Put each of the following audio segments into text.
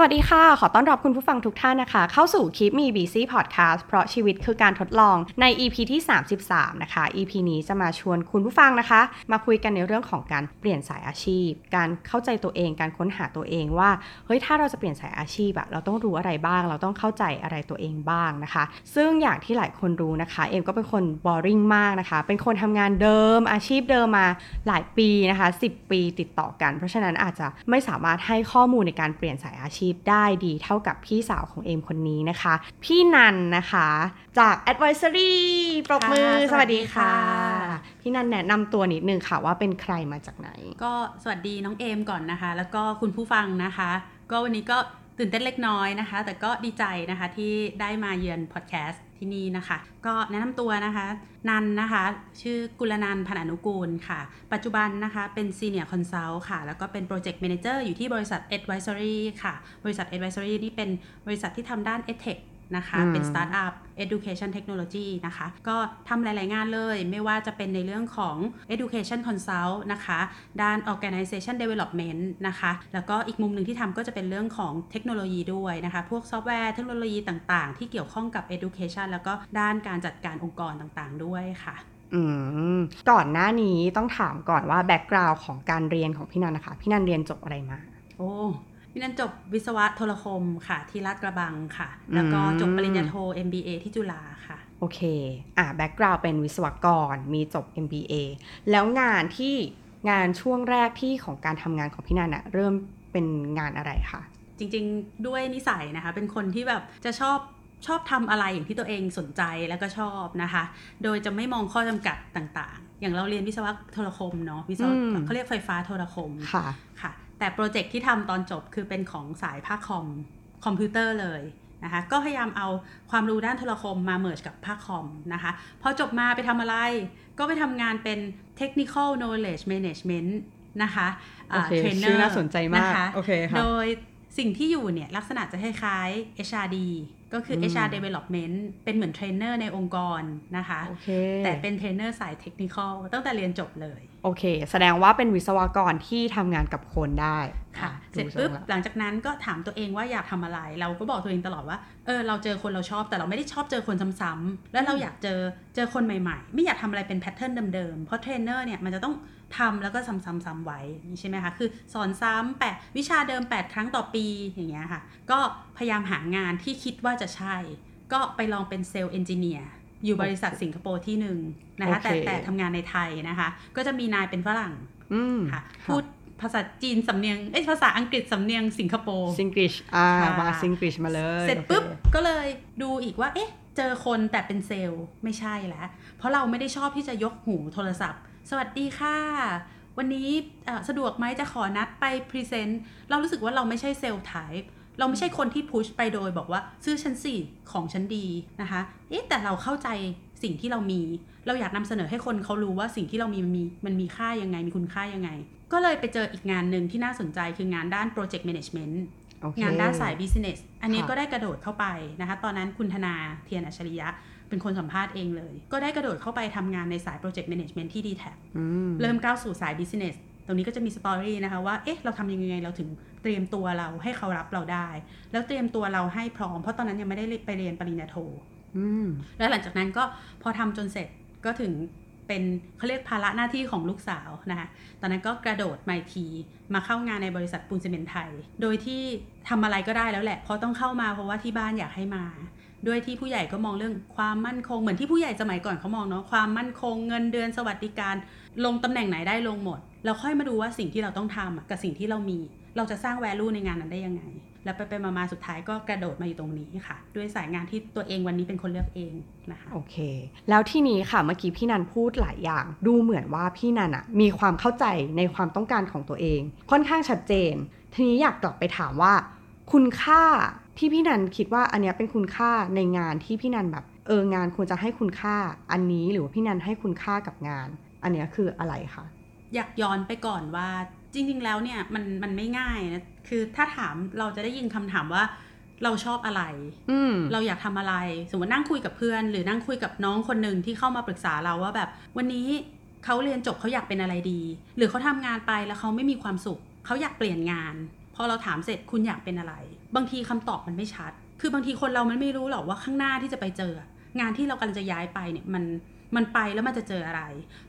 วัสดีค่ะ ขอต้อนรับคุณผู้ฟังทุกท่านนะคะ เข้าสู่คลิปมี BC Podcast เพราะชีวิตคือการทดลองใน EP ที่ 33 นะคะ EP นี้จะมาชวนคุณผู้ฟังนะคะ มาคุยกันในเรื่องของการเปลี่ยนสายอาชีพ การเข้าใจตัวเอง การค้นหาตัวเองว่า เฮ้ย ถ้าเราจะเปลี่ยนสายอาชีพอะเราต้องรู้อะไรบ้าง เราต้องเข้าใจอะไรตัวเองบ้างนะคะ ซึ่งอย่างที่หลายคนรู้นะคะ เอ็มก็เป็นคน boring มากนะคะ เป็นคนทำงานเดิม อาชีพเดิมมาหลายปีนะคะ 10 ปีติดต่อกัน เพราะฉะนั้นอาจจะไม่สามารถให้ข้อมูลในการเปลี่ยนสายอาชีพได้ดีเท่ากับพี่สาวของเอมคนนี้นะคะ พี่นันนะคะจาก Advisory ปรบมือค่ะสวัสดีค่ะสวัสดีค่ะ พี่นันแนะนำตัวนิดนึงค่ะว่าเป็นใครมาจากไหน ก็สวัสดีน้องเอมก่อนนะคะ แล้วก็คุณผู้ฟังนะคะ ก็วันนี้ก็ตื่นเต้นเล็กน้อยนะคะ แต่ก็ดีใจนะคะที่ได้มาเยือนพอดแคสต์ ที่นี่นะคะ ก็แนะนำตัวนะคะ นันนะคะ ชื่อกุลนันพันอนุกูลค่ะ ปัจจุบันนะคะเป็น senior consult ค่ะ แล้วก็เป็น Project Manager อยู่ที่บริษัท Advisory ค่ะ บริษัท Advisory นี่เป็นบริษัทที่ทำด้าน EdTech นะคะอืมเป็นสตาร์ทอัพ Education Technology นะคะ ก็ทำหลาย ๆ งานเลย ไม่ว่าจะเป็นในเรื่องของ Education Consult นะคะ ด้าน Organization Development นะคะ แล้วก็อีกมุมหนึ่งที่ทำก็จะเป็นเรื่องของเทคโนโลยีด้วยนะคะ พวกซอฟต์แวร์เทคโนโลยีต่าง ๆ ที่เกี่ยวข้องกับ Education แล้วก็ด้านการจัดการองค์กรต่าง ๆ ด้วยค่ะอืมก่อนหน้านี้ต้องถามก่อนว่า background ของการเรียนของพี่นันนะคะ พี่นันเรียนจบอะไรมา โอ้ พี่นันจบวิศวะโทรคมค่ะ ที่ลาดกระบังค่ะ แล้วก็จบปริญญาโท MBA ที่จุฬาค่ะ โอเค อะแบ็กกราวน์เป็นวิศวกร มีจบ MBA แล้วงานที่งานช่วงแรกที่ของการทำงานของพี่นันอะเริ่มเป็นงานอะไรคะจริงๆ ด้วยนิสัยนะคะ เป็นคนที่แบบจะชอบชอบทำอะไรอย่างที่ตัวเองสนใจแล้วก็ชอบนะคะ โดยจะไม่มองข้อจำกัดต่างๆ อย่างเราเรียนวิศวะโทรคมเนาะวิศวะอืมเขาเรียกไฟฟ้าโทรคมค่ะค่ะ แต่โปรเจกต์ที่ทำตอนจบคือเป็นของสายภาคคอมคอมพิวเตอร์เลยนะคะก็พยายามเอาความรู้ด้านโทรคมมา merge กับภาคคอมนะคะพอจบมาไปทำอะไร ก็ไปทำงานเป็น technical knowledge management นะคะอ่าโอเค trainer ชื่อน่าสนใจมากนะคะโอเคค่ะโดยสิ่งที่อยู่เนี่ยลักษณะจะคล้ายๆ HRD ก็คือ HR development เป็นเหมือนเทรนเนอร์ในองค์กรนะคะโอเคแต่เป็นเทรนเนอร์สาย technical ตั้งแต่เรียนจบเลย โอเค แสดงว่าเป็นวิศวกรที่ทำงานกับคนได้ค่ะอ่เสร็จดูทปุ๊บงแล้วหลังจากนั้นก็ถามตัวเองว่าอยากทำอะไร เราก็บอกตัวเองตลอดว่า เออ เราเจอคนเราชอบ แต่เราไม่ได้ชอบเจอคนซ้ำๆแล้วเราอยากเจอเจอคนใหม่ ๆ ไม่อยากทำอะไรเป็น pattern เดิมๆ เพราะเทรนเนอร์เนี่ยมันจะต้อง ทำแล้วก็ซ้ำๆๆไว้ใช่ไหมคะคือสอนซ้ำแปดวิชาเดิม 8 ครั้งต่อปีอย่างเงี้ยค่ะก็พยายามหางานที่คิดว่าจะใช่ ก็ไปลองเป็น sales engineerอยู่บริษัทสิงคโปร์ที่หนึ่งนะคะแต่โอเคแต่ทำงานในไทยนะคะ ก็จะมีนายเป็นฝรั่งอืมค่ะพูดภาษาจีนสำเนียงเอ้ยภาษาอังกฤษสำเนียงสิงคโปร์ Singlish อ่าค่ะมาซิงกิชมาเลย เสร็จปุ๊บโอคก็เลยดูอีกว่าเอ๊ะ เจอคนแต่เป็นเซลล์ไม่ใช่แล้ว เพราะเราไม่ได้ชอบที่จะยกหูโทรศัพท์ สวัสดีค่ะ วันนี้เอ่อสะดวกไหมจะขอนัดไป present เรารู้สึกว่าเราไม่ใช่ sales type เราไม่ใช่คนที่ push ไปโดยบอกว่าซื้อชั้นสี่ของชั้นดีนะคะเอ๊ะแต่เราเข้าใจสิ่งที่เรามี เราอยากนำเสนอให้คนเขารู้ว่าสิ่งที่เรามีมันมีมันมีค่ายังไง มีคุณค่ายังไง ก็เลยไปเจออีกงานหนึ่งที่น่าสนใจคืองานด้าน Project Management โอเคงานด้านสาย business อันนี้ค่ะก็ได้กระโดดเข้าไปนะคะ ตอนนั้นคุณธนาเทียนอัจฉริยะ เป็นคนสัมภาษณ์เองเลย ก็ได้กระโดดเข้าไปทำงานในสาย project management ที่ d t แทอืมเริ่มก้าวสู่สาย business ตรงนี้ก็จะมีสตอรี่นะคะว่า เอ๊ะ เราทำยังไงเราถึงเตรียมตัวเราให้เขารับเราได้ แล้วเตรียมตัวเราให้พร้อม เพราะตอนนั้นยังไม่ได้ไปเรียนปริญญาโทอืมแล้วหลังจากนั้นก็พอทำจนเสร็จก็ถึงเป็นเขาเรียกภาระหน้าที่ของลูกสาวนะคะ ตอนนั้นก็กระโดดมาอีกทีมาเข้างานในบริษัทปูนซีเมนต์ไทย โดยที่ทำอะไรก็ได้แล้วแหละ เพราะต้องเข้ามาเพราะว่าที่บ้านอยากให้มา ด้วยที่ผู้ใหญ่ก็มองเรื่องความมั่นคงเหมือนที่ผู้ใหญ่สมัยก่อนเขามองเนาะความมั่นคงเงินเดือนสวัสดิการ ลงตำแหน่งไหนได้ลงหมด เราค่อยมาดูว่าสิ่งที่เราต้องทำกับสิ่งที่เรามี เราจะสร้าง value ในงานนั้นได้ยังไง แล้วไปไปมาสุดท้ายก็กระโดดมาอยู่ตรงนี้ค่ะ ด้วยสายงานที่ตัวเองวันนี้เป็นคนเลือกเองนะคะโอเค แล้วที่นี้ค่ะเมื่อกี้พี่นันพูดหลายอย่าง ดูเหมือนว่าพี่นันอะมีความเข้าใจในความต้องการของตัวเอง ค่อนข้างชัดเจน ทีนี้อยากกลับไปถามว่า คุณค่า ที่พี่นันคิดว่าอันเนี้ยเป็นคุณค่าในงานที่พี่นันแบบเอองานควรจะให้คุณค่าอันนี้หรือว่าพี่นันให้คุณค่ากับงาน อันเนี้ยคืออะไรคะอยากย้อนไปก่อนว่าจริง ๆ แล้วเนี่ยมันมันไม่ง่ายนะคือถ้าถามเราจะได้ยินคำถามว่าเราชอบอะไรอืมเราอยากทำอะไร สมมตินั่งคุยกับเพื่อน หรือนั่งคุยกับน้องคนหนึ่งที่เข้ามาปรึกษาเราว่าแบบ วันนี้เขาเรียนจบเขาอยากเป็นอะไรดี หรือเขาทำงานไปแล้วเขาไม่มีความสุขเขาอยากเปลี่ยนงานพ ออเราถามเสร็จคุณอยากเป็นอะไร บางทีคำตอบมันไม่ชัด คือบางทีคนเรามันไม่รู้หรอกว่าข้างหน้าที่จะไปเจอ งานที่เรากำลังจะย้ายไปเนี่ยมันมันไปแล้วมันจะเจออะไร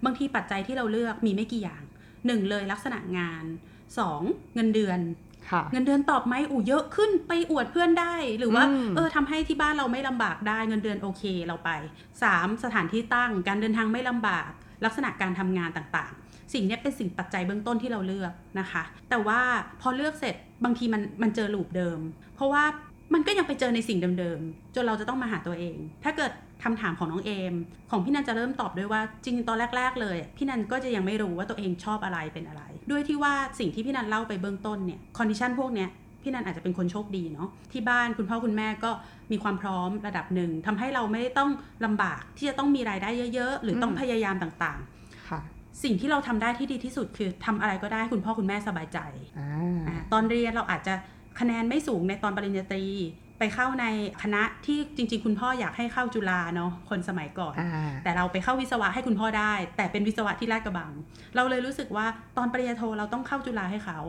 บางทีปัจจัยที่เราเลือกมีไม่กี่อย่างหนึ่งเลยลักษณะงานสองเงินเดือนค่ะเงินเดือนตอบไหมอู่เยอะขึ้นไปอวดเพื่อนได้ หรือว่าอืมเออทำให้ที่บ้านเราไม่ลำบากได้เงินเดือนโอเคเราไป 3. สถานที่ตั้งการเดินทางไม่ลำบาก ลักษณะการทำงานต่างๆ สิ่งนี้เป็นสิ่งปัจจัยเบื้องต้นที่เราเลือกนะคะ แต่ว่าพอเลือกเสร็จบางทีมันมันเจอ loop เดิม เพราะว่ามันก็ยังไปเจอในสิ่งเดิมๆ จนเราจะต้องมาหาตัวเอง ถ้าเกิดคำถามของน้องเอม ของพี่นันจะเริ่มตอบด้วยว่าจริงๆตอนแรก ๆ เลย พี่นันก็จะยังไม่รู้ว่าตัวเองชอบอะไรเป็นอะไร ด้วยที่ว่าสิ่งที่พี่นันเล่าไปเบื้องต้นเนี่ย condition พวกเนี้ยพี่นันอาจจะเป็นคนโชคดีเนาะที่บ้านคุณพ่อคุณแม่ก็มีความพร้อมระดับหนึ่งทำให้เราไม่ได้ต้องลำบากที่จะต้องมีรายได้เยอะ ๆ หรือต้องพยายามต่างๆ สิ่งที่เราทำได้ที่ดีที่สุดคือทำอะไรก็ได้ให้คุณพ่อคุณแม่สบายใจอ่อ่าาตอนเรียนเราอาจจะคะแนนไม่สูงในตอนปริญญาตรีไปเข้าในคณะที่จริง ๆ คุณพ่ออยากให้เข้าจุฬาเนาะคนสมัยก่อนอ่าแต่เราไปเข้าวิศวะให้คุณพ่อได้ แต่เป็นวิศวะที่ลาดกระบัง เราเลยรู้สึกว่าตอนปริญญาโทเราต้องเข้าจุฬาให้เขา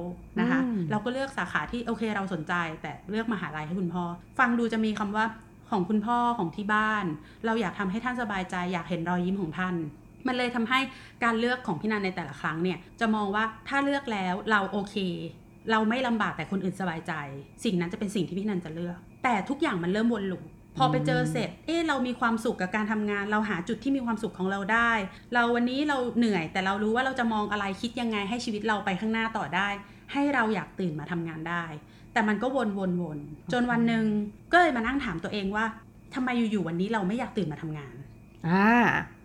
นะคะอืมเราก็เลือกสาขาที่โอเคเราสนใจ แต่เลือกมหาลัยให้คุณพ่อ ฟังดูจะมีคำว่าของคุณพ่อของที่บ้าน เราอยากทำให้ท่านสบายใจ อยากเห็นรอยยิ้มของท่าน มันเลยทำให้การเลือกของพี่นันในแต่ละครั้งเนี่ยจะมองว่าถ้าเลือกแล้วเราโอเค เราไม่ลำบากแต่คนอื่นสบายใจ สิ่งนั้นจะเป็นสิ่งที่พี่นันจะเลือก แต่ทุกอย่างมันเริ่มวนลูปพอไปเจอเสร็จ เอ๊ะเรามีความสุขกับการทำงาน เราหาจุดที่มีความสุขของเราได้ เราวันนี้เราเหนื่อย แต่เรารู้ว่าเราจะมองอะไรคิดยังไงให้ชีวิตเราไปข้างหน้าต่อได้ ให้เราอยากตื่นมาทำงานได้ แต่มันก็วนวนวนจนวันหนึ่งก็เลยมานั่งถามตัวเองว่าทำไมอยู่ๆวันนี้เราไม่อยากตื่นมาทำงาน อ่า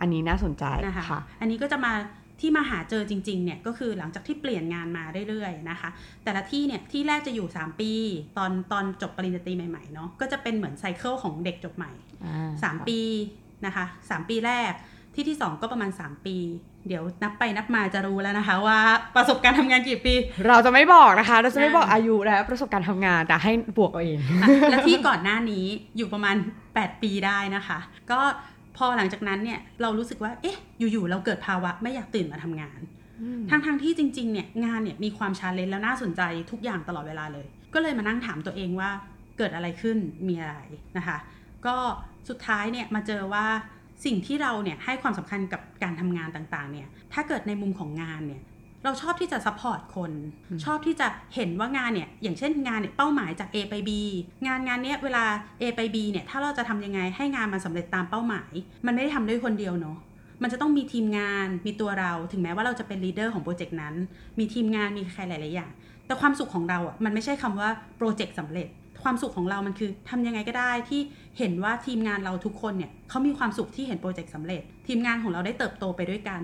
อันนี้น่าสนใจนะคะค่ะอันนี้ก็จะมาที่มาหาเจอจริงๆเนี่ยก็คือหลังจากที่เปลี่ยนงานมาเรื่อยๆนะคะ แต่ละที่เนี่ยที่แรกจะอยู่ 3 ปี ตอนตอนจบปริญญาตรีใหม่ๆเนาะก็จะเป็นเหมือนไซเคิลของเด็กจบใหม่อ่า3ปีนะคะ3ปีแรกที่ที่ 2 ก็ประมาณ 3 ปี เดี๋ยวนับไปนับมาจะรู้แล้วนะคะ ว่าประสบการณ์ทำงานกี่ปี เราจะไม่บอกนะคะ เราจะไม่บอกอ่าอายุและประสบการณ์ทำงานแต่ให้บวกเอาเองอะและที่ก่อนหน้านี้อยู่ประมาณ 8 ปีได้นะคะ ก็ พอหลังจากนั้นเนี่ยเรารู้สึกว่า เอ๊ะ อยู่ๆเราเกิดภาวะไม่อยากตื่นมาทำงานทั้งทงๆที่จริงๆเนี่ยงานเนี่ยมีความชาเลนจ์แล้วน่าสนใจทุกอย่างตลอดเวลาเลย ก็เลยมานั่งถามตัวเองว่าเกิดอะไรขึ้นมีอะไรนะคะ ก็สุดท้ายเนี่ยมาเจอว่าสิ่งที่เราเนี่ยให้ความสำคัญกับการทำงานต่างๆเนี่ยถ้าเกิดในมุมของงานเนี่ย เราชอบที่จะ support คนอืมชอบที่จะเห็นว่างานเนี่ย อย่างเช่นงานเนี่ยเป้าหมายจาก A ไป B งานงานเนี้ยเวลา A ไป B เนี่ย ถ้าเราจะทำยังไงให้งานมันสำเร็จตามเป้าหมาย มันไม่ได้ทำด้วยคนเดียวเนาะมันจะต้องมีทีมงานมีตัวเราถึงแม้ว่าเราจะเป็น leader ของโปรเจกต์นั้น มีทีมงานมีใครหลาย ๆ อย่าง แต่ความสุขของเราอะมันไม่ใช่คำว่าโปรเจกต์สำเร็จ ความสุขของเรามันคือทำยังไงก็ได้ที่เห็นว่าทีมงานเราทุกคนเนี่ยเขามีความสุขที่เห็นโปรเจกต์สำเร็จ ทีมงานของเราได้เติบโตไปด้วยกัน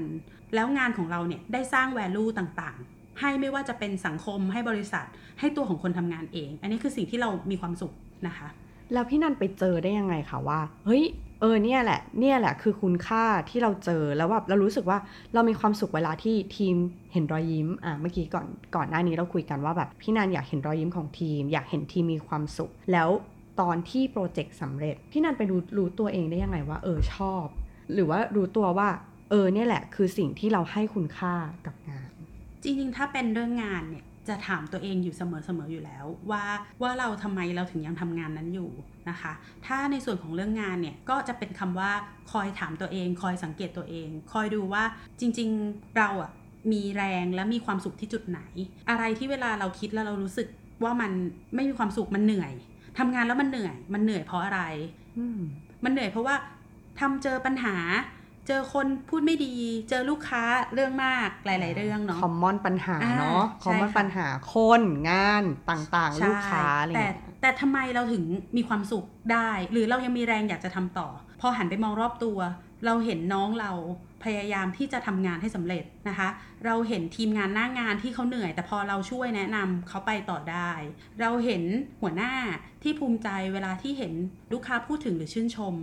แล้วงานของเราเนี่ยได้สร้าง value ต่างๆ ให้ไม่ว่าจะเป็นสังคมให้บริษัท ให้ตัวของคนทำงานเอง อันนี้คือสิ่งที่เรามีความสุขนะคะ แล้วพี่นันไปเจอได้ยังไงคะว่า เฮ้ยเออเนี่ยแหละเนี่ยแหละคือคุณค่าที่เราเจอแล้วแบบเรารู้สึกว่าเรามีความสุขเวลาที่ทีมเห็นรอยยิ้มอะเมื่อกี้ก่อนก่อนหน้านี้เราคุยกันว่าแบบพี่นันอยากเห็นรอยยิ้มของทีม อยากเห็นทีมมีความสุข แล้วตอนที่โปรเจกต์สำเร็จ พี่นันไปรู้รู้ตัวเองได้ยังไงว่า เออชอบ หรือว่ารู้ตัวว่า ออเนี่ยแหละคือสิ่งที่เราให้คุณค่ากับงาน จริงๆ ถ้าเป็นเรื่องงานเนี่ยจะถามตัวเองอยู่เสมอๆอยู่แล้ว ว่าว่าเราทำไมเราถึงยังทำงานนั้นอยู่นะคะ ถ้าในส่วนของเรื่องงานเนี่ยก็จะเป็นคำว่าคอยถามตัวเอง คอยสังเกตตัวเอง คอยดูว่าจริงๆเราอะมีแรงและมีความสุขที่จุดไหน อะไรที่เวลาเราคิดแล้วเรารู้สึกว่ามันไม่มีความสุขมันเหนื่อยทำงานแล้วมันเหนื่อย มันเหนื่อยเพราะอะไรอืมมันเหนื่อยเพราะว่าทำเจอปัญหา เจอคนพูดไม่ดี เจอลูกค้าเรื่องมากหลาย ๆ เรื่องเนาะคอมมอนปัญหาอ่าเนาะคใช่อมมอนค่ะปัญหาคนงานต่างๆใช่ลูกค้าอะไรอย่างแต่เงี้ยแต่ทำไมเราถึงมีความสุขได้ หรือเรายังมีแรงอยากจะทำต่อ พอหันไปมองรอบตัว เราเห็นน้องเราพยายามที่จะทำงานให้สำเร็จนะคะ เราเห็นทีมงานหน้างานที่เขาเหนื่อย แต่พอเราช่วยแนะนำเขาไปต่อได้ เราเห็นหัวหน้าที่ภูมิใจเวลาที่เห็นลูกค้าพูดถึงหรือชื่นชม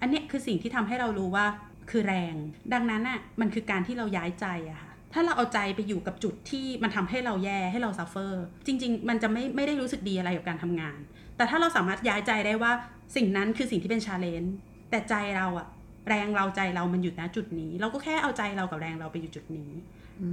อันเนี้ยคือสิ่งที่ทำให้เรารู้ว่า คือแรง ดังนั้นอะมันคือการที่เราย้ายใจอะค่ะถ้าเราเอาใจไปอยู่กับจุดที่มันทำให้เราแย่ให้เราซัฟเฟอร์ จริง ๆ มันจะไม่ไม่ได้รู้สึกดีอะไรกับการทำงาน แต่ถ้าเราสามารถย้ายใจได้ว่าสิ่งนั้นคือสิ่งที่เป็น challenge แต่ใจเราอะแรงเราใจเรามันอยู่ณจุดนี้ เราก็แค่เอาใจเรากับแรงเราไปอยู่จุดนี้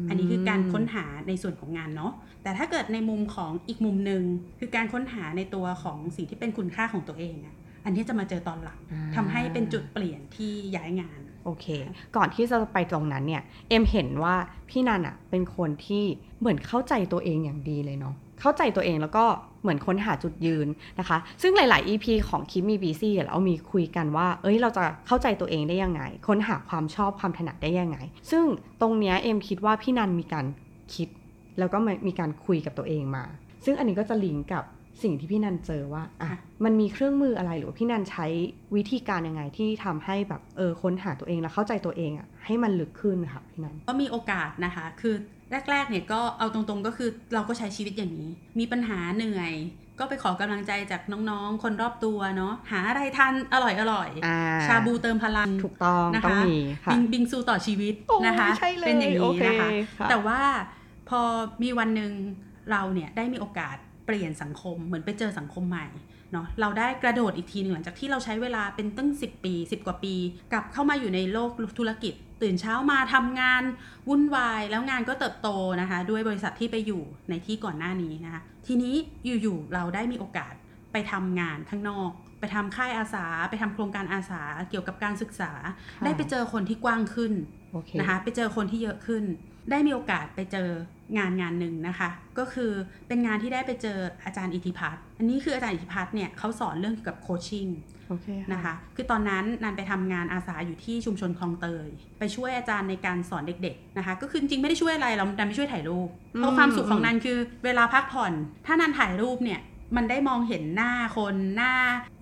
อันนี้คือการค้นหาในส่วนของงานเนาะแต่ถ้าเกิดในมุมของอีกมุมหนึ่งคือการค้นหาในตัวของสิ่งที่เป็นคุณค่าของตัวเองอะอันนี้จะมาเจอตอนหลังอ่าทำให้เป็นจุดเปลี่ยนที่ย้ายงาน โอเค ก่อนที่จะไปตรงนั้นเนี่ย เอมเห็นว่าพี่นันอะเป็นคนที่เหมือนเข้าใจตัวเองอย่างดีเลยเนาะ เข้าใจตัวเองแล้วก็เหมือนค้นหาจุดยืนนะคะ ซึ่งหลาย ๆ EP ของคิมมีบีซี่เรามีคุยกันว่า เอ้ย เราจะเข้าใจตัวเองได้ยังไง ค้นหาความชอบความถนัดได้ยังไง ซึ่งตรงเนี้ยเอ็มคิดว่าพี่นันมีการคิด แล้วก็มีการคุยกับตัวเองมา ซึ่งอันนี้ก็จะลิงก์กับ สิ่งที่พี่นันเจอว่าอะค่ะมันมีเครื่องมืออะไรหรือว่าพี่นันใช้วิธีการยังไงที่ทำให้แบบเออค้นหาตัวเองแล้วเข้าใจตัวเองอะให้มันลึกขึ้นค่ะพี่นันก็มีโอกาสนะคะ คือแรกๆเนี่ยก็เอาตรงๆก็คือเราก็ใช้ชีวิตอย่างนี้ มีปัญหาเหนื่อย ก็ไปขอกำลังใจจากน้องๆ คนรอบตัวเนาะหาอะไรทานอร่อยอร่อยๆอ่าชาบูเติมพลังถูกต้องนะคะต้องมีค่ะบิงบิงซูต่อชีวิตโอ้ยนะคะใช่เลยเป็นอย่างโอนี้เคนะคะค่ะแต่ว่าพอมีวันหนึ่งเราเนี่ยได้มีโอกาส เปลี่ยนสังคมเหมือนไปเจอสังคมใหม่เนาะเราได้กระโดดอีกทีหนึ่งหลังจากที่เราใช้เวลาเป็นตั้ง 10 ปี 10 กว่าปี กลับเข้ามาอยู่ในโลกธุรกิจ ตื่นเช้ามาทำงานวุ่นวาย แล้วงานก็เติบโตนะคะ ด้วยบริษัทที่ไปอยู่ในที่ก่อนหน้านี้นะคะทีนี้อยู่ๆเราได้มีโอกาสไปทำงานข้างนอกไปทำค่ายอาสาไปทำโครงการอาสาเกี่ยวกับการศึกษา ได้ไปเจอคนที่กว้างขึ้นโอเคนะคะไปเจอคนที่เยอะขึ้น ได้มีโอกาสไปเจองานงานหนึ่งนะคะ ก็คือเป็นงานที่ได้ไปเจออาจารย์อิทธิพัฒน์อันนี้คืออาจารย์อิทธิพัฒน์เนี่ยเขาสอนเรื่องเกี่ยวกับโคชชิ่งโอเคนะคะ คือตอนนั้นนันไปทำงานอาสาอยู่ที่ชุมชนคลองเตย ไปช่วยอาจารย์ในการสอนเด็กๆนะคะ ก็คือจริงๆไม่ได้ช่วยอะไรเรานันไปช่วยถ่ายรูป เพราะความสุขของนันคือเวลาพักผ่อน ถ้านันถ่ายรูปเนี่ยมันได้มองเห็นหน้าคนหน้า